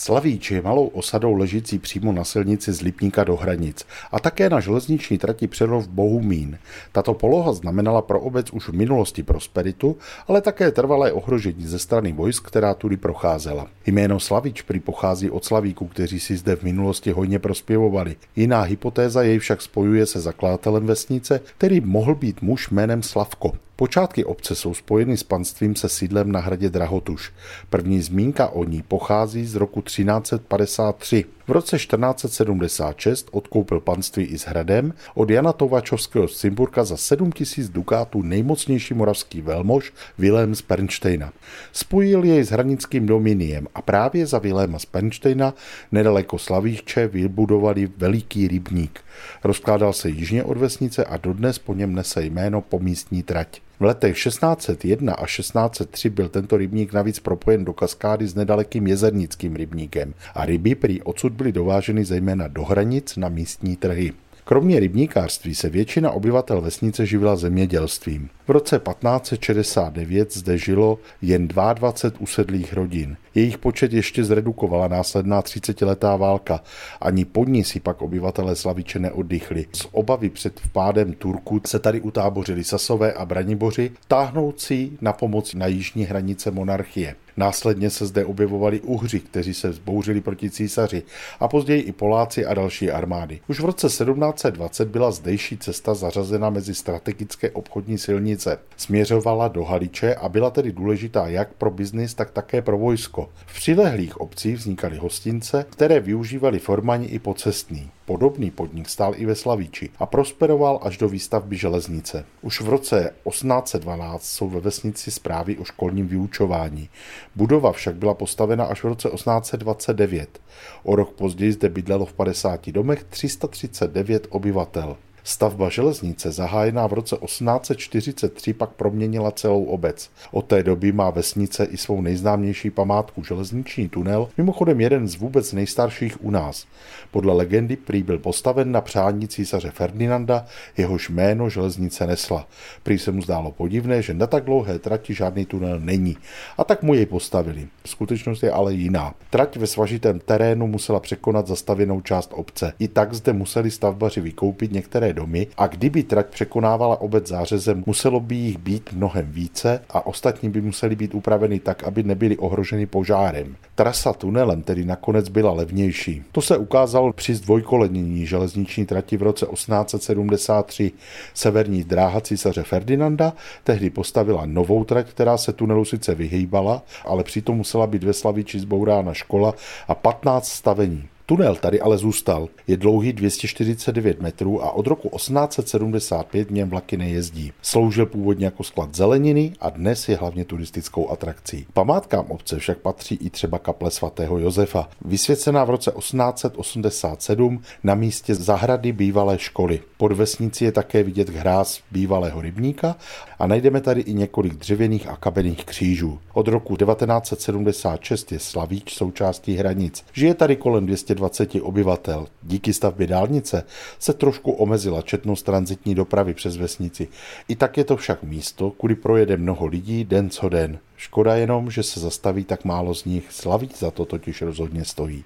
Slavíč je malou osadou ležící přímo na silnici z Lipníka do Hranic a také na železniční trati Přerov Bohumín. Tato poloha znamenala pro obec už v minulosti prosperitu, ale také trvalé ohrožení ze strany vojsk, která tudy procházela. Jméno Slavíč prý pochází od Slavíků, kteří si zde v minulosti hojně prospěvovali. Jiná hypotéza jej však spojuje se zakladatelem vesnice, který mohl být muž jménem Slavko. Počátky obce jsou spojeny s panstvím se sídlem na hradě Drahotuš. První zmínka o ní pochází z roku 1353. V roce 1476 odkoupil panství i s hradem od Jana Tovačovského z Cimburka za 7000 dukátů nejmocnější moravský velmož Vilém z Pernštejna. Spojil jej s hranickým dominiem a právě za Viléma z Pernštejna nedaleko Slavíče vybudovali veliký rybník. Rozkládal se jižně od vesnice a dodnes po něm nese jméno pomístní trať. V letech 1601 a 1603 byl tento rybník navíc propojen do kaskády s nedalekým jezernickým rybníkem a ryby prý odsud byly dováženy zejména do hranic na místní trhy. Kromě rybníkářství se většina obyvatel vesnice živila zemědělstvím. V roce 1569 zde žilo jen 22 usedlých rodin. Jejich počet ještě zredukovala následná 30-letá válka. Ani pod ní si pak obyvatelé Slaviče neoddychli. Z obavy před vpádem Turku se tady utábořili Sasové a Braniboři, táhnoucí na pomoc na jižní hranice monarchie. Následně se zde objevovali Uhři, kteří se vzbouřili proti císaři a později i Poláci a další armády. Už v roce 1720 byla zdejší cesta zařazena mezi strategické obchodní silnice. Směřovala do Haliče a byla tedy důležitá jak pro biznis, tak také pro vojsko. V přilehlých obcích vznikaly hostince, které využívali formani i pocestní. Podobný podnik stál i ve Slavíči a prosperoval až do výstavby železnice. Už v roce 1812 jsou ve vesnici zprávy o školním vyučování. Budova však byla postavena až v roce 1829. O rok později zde bydlelo v 50 domech 339 obyvatel. Stavba železnice, zahájená v roce 1843, pak proměnila celou obec. Od té doby má vesnice i svou nejznámější památku železniční tunel, mimochodem jeden z vůbec nejstarších u nás. Podle legendy prý byl postaven na přání císaře Ferdinanda, jehož jméno železnice nesla. Prý se mu zdálo podivné, že na tak dlouhé trati žádný tunel není. A tak mu jej postavili. Skutečnost je ale jiná. Trať ve svažitém terénu musela překonat zastavěnou část obce. I tak zde museli stavbaři vykoupit některé domy a kdyby trať překonávala obec zářezem, muselo by jich být mnohem více a ostatní by museli být upraveny tak, aby nebyly ohroženy požárem. Trasa tunelem tedy nakonec byla levnější. To se ukázalo při zdvojkolenění železniční trati v roce 1873. Severní dráha císaře Ferdinanda tehdy postavila novou trať, která se tunelu sice vyhýbala, ale přitom musela být ve Slaviči zbourána škola a 15 stavení. Tunel tady ale zůstal. Je dlouhý 249 metrů a od roku 1875 v něm vlaky nejezdí. Sloužil původně jako sklad zeleniny a dnes je hlavně turistickou atrakcí. Památkám obce však patří i třeba kaple svatého Josefa, vysvěcená v roce 1887 na místě zahrady bývalé školy. Pod vesnici je také vidět hráz bývalého rybníka a najdeme tady i několik dřevěných a kamenných křížů. Od roku 1976 je Slavíč součástí hranic. Žije tady kolem 200 20 obyvatel. Díky stavbě dálnice se trošku omezila četnost transitní dopravy přes vesnici. I tak je to však místo, kudy projede mnoho lidí den co den. Škoda jenom, že se zastaví tak málo z nich. Slavík za to totiž rozhodně stojí.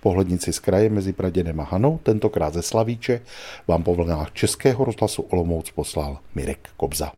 Pohlednici z kraje mezi Praděnem a Hanou, tentokrát ze Slavíče, vám po vlnách Českého rozhlasu Olomouc poslal Mirek Kobza.